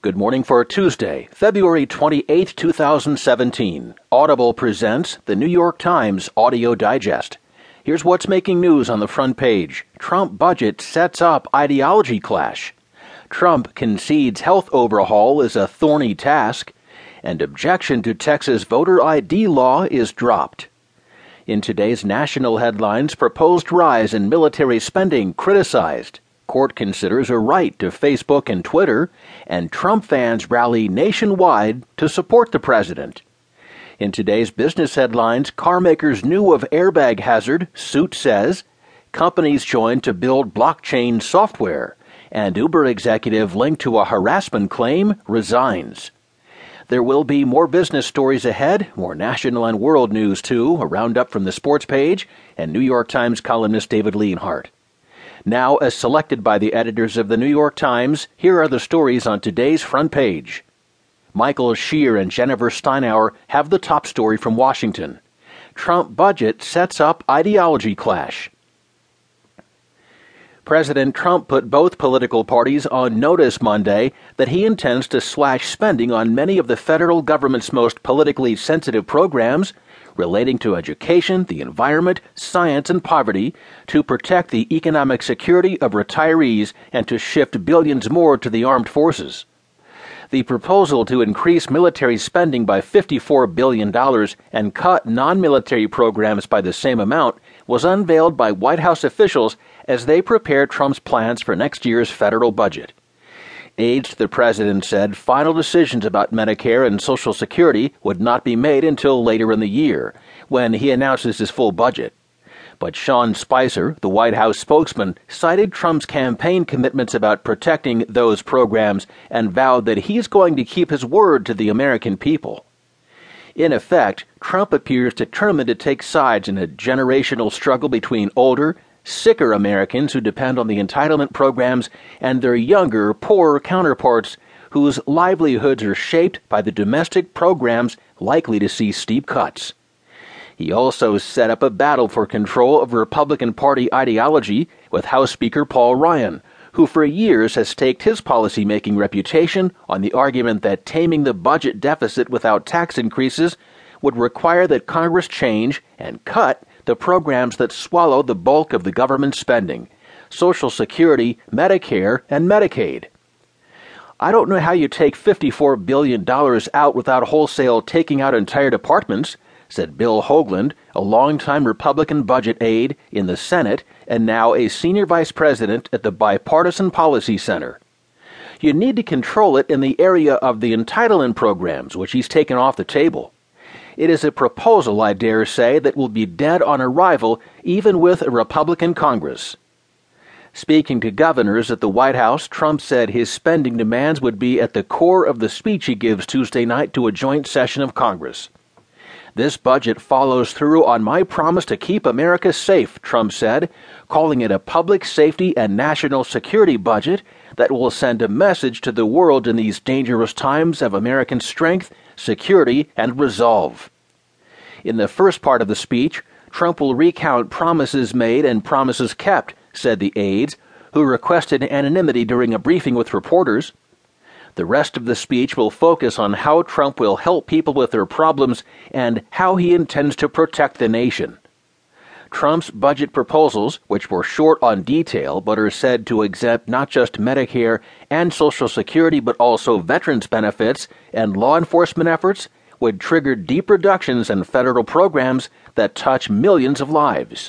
Good morning for Tuesday, February 28, 2017. Audible presents the New York Times Audio Digest. Here's what's making news on the front page Trump budget sets up ideology clash. Trump concedes health overhaul is a thorny task, and objection to Texas voter ID law is dropped. In today's national headlines, proposed rise in military spending criticized. Court considers a right to Facebook and Twitter, and Trump fans rally nationwide to support the president. In today's business headlines, carmakers knew of airbag hazard, suit says. Companies joined to build blockchain software, and Uber executive linked to a harassment claim resigns. There will be more business stories ahead, more national and world news too, a roundup from the sports page, and New York Times columnist David Leonhardt. Now, as selected by the editors of the New York Times, here are the stories on today's front page. Michael Shear and Jennifer Steinhauer have the top story from Washington. Trump budget sets up ideology clash. President Trump put both political parties on notice Monday that he intends to slash spending on many of the federal government's most politically sensitive programs relating to education, the environment, science, and poverty to protect the economic security of retirees and to shift billions more to the armed forces. The proposal to increase military spending by $54 billion and cut non military programs by the same amount was unveiled by White House officials as they prepared Trump's plans for next year's federal budget. Aides to the president said final decisions about Medicare and Social Security would not be made until later in the year, when he announces his full budget. But Sean Spicer, the White House spokesman, cited Trump's campaign commitments about protecting those programs and vowed that he's going to keep his word to the American people. In effect, Trump appears determined to take sides in a generational struggle between older, sicker Americans who depend on the entitlement programs and their younger, poorer counterparts whose livelihoods are shaped by the domestic programs likely to see steep cuts. He also set up a battle for control of Republican Party ideology with House Speaker Paul Ryan, who for years has staked his policymaking reputation on the argument that taming the budget deficit without tax increases would require that Congress change and cut the programs that swallow the bulk of the government spending Social Security, Medicare, and Medicaid. I don't know how you take $54 billion out without wholesale taking out entire departments, said Bill Hoagland, a longtime Republican budget aide in the Senate and now a senior vice president at the Bipartisan Policy Center. You need to control it in the area of the entitlement programs, which he's taken off the table. It is a proposal, I dare say, that will be dead on arrival even with a Republican Congress. Speaking to governors at the White House, Trump said his spending demands would be at the core of the speech he gives Tuesday night to a joint session of Congress. This budget follows through on my promise to keep America safe, Trump said, calling it a public safety and national security budget that will send a message to the world in these dangerous times of American strength security, and resolve. In the first part of the speech, Trump will recount promises made and promises kept, said the aides, who requested anonymity during a briefing with reporters. The rest of the speech will focus on how Trump will help people with their problems and how he intends to protect the nation. Trump's budget proposals, which were short on detail but are said to exempt not just Medicare and Social Security but also veterans benefits and law enforcement efforts, would trigger deep reductions in federal programs that touch millions of lives.